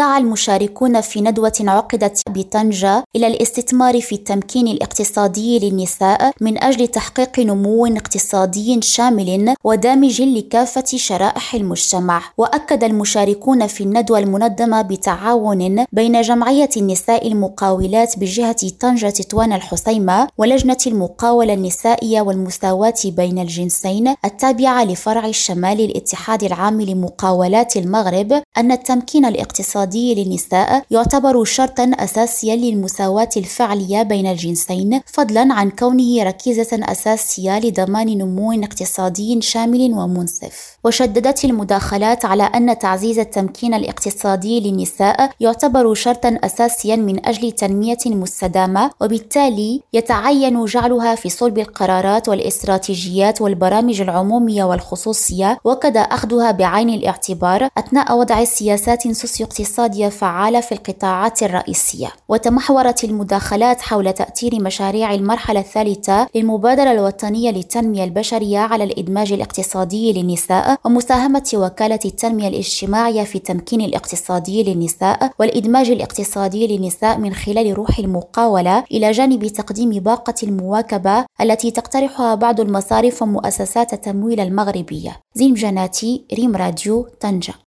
دعا المشاركون في ندوة عقدت بطنجة إلى الاستثمار في التمكين الاقتصادي للنساء من أجل تحقيق نمو اقتصادي شامل ودامج لكافة شرائح المجتمع. وأكد المشاركون في الندوة المنظمة بتعاون بين جمعية النساء المقاولات بجهة طنجة تطوان الحسيمة ولجنة المقاولة النسائية والمساواة بين الجنسين التابعة لفرع الشمال الاتحاد العام لمقاولات المغرب أن التمكين الاقتصادي للنساء يعتبر شرطا أساسيا للمساواة الفعلية بين الجنسين فضلا عن كونه ركيزة أساسية لضمان نمو اقتصادي شامل ومنصف. وشددت المداخلات على أن تعزيز التمكين الاقتصادي للنساء يعتبر شرطا أساسيا من أجل تنمية مستدامة وبالتالي يتعين جعلها في صلب القرارات والاستراتيجيات والبرامج العمومية والخصوصية وكذا أخذها بعين الاعتبار أثناء وضع سياسات سوسيو اقتصادية فعالة في القطاعات الرئيسية وتمحورت المداخلات حول تأثير مشاريع المرحلة الثالثة للمبادرة الوطنية للتنمية البشرية على الإدماج الاقتصادي للنساء ومساهمة وكالة التنمية الاجتماعية في التمكين الاقتصادي للنساء والإدماج الاقتصادي للنساء من خلال روح المقاولة إلى جانب تقديم باقة المواكبة التي تقترحها بعض المصارف ومؤسسات التمويل المغربية. زين جناتي ريم راديو طنجة.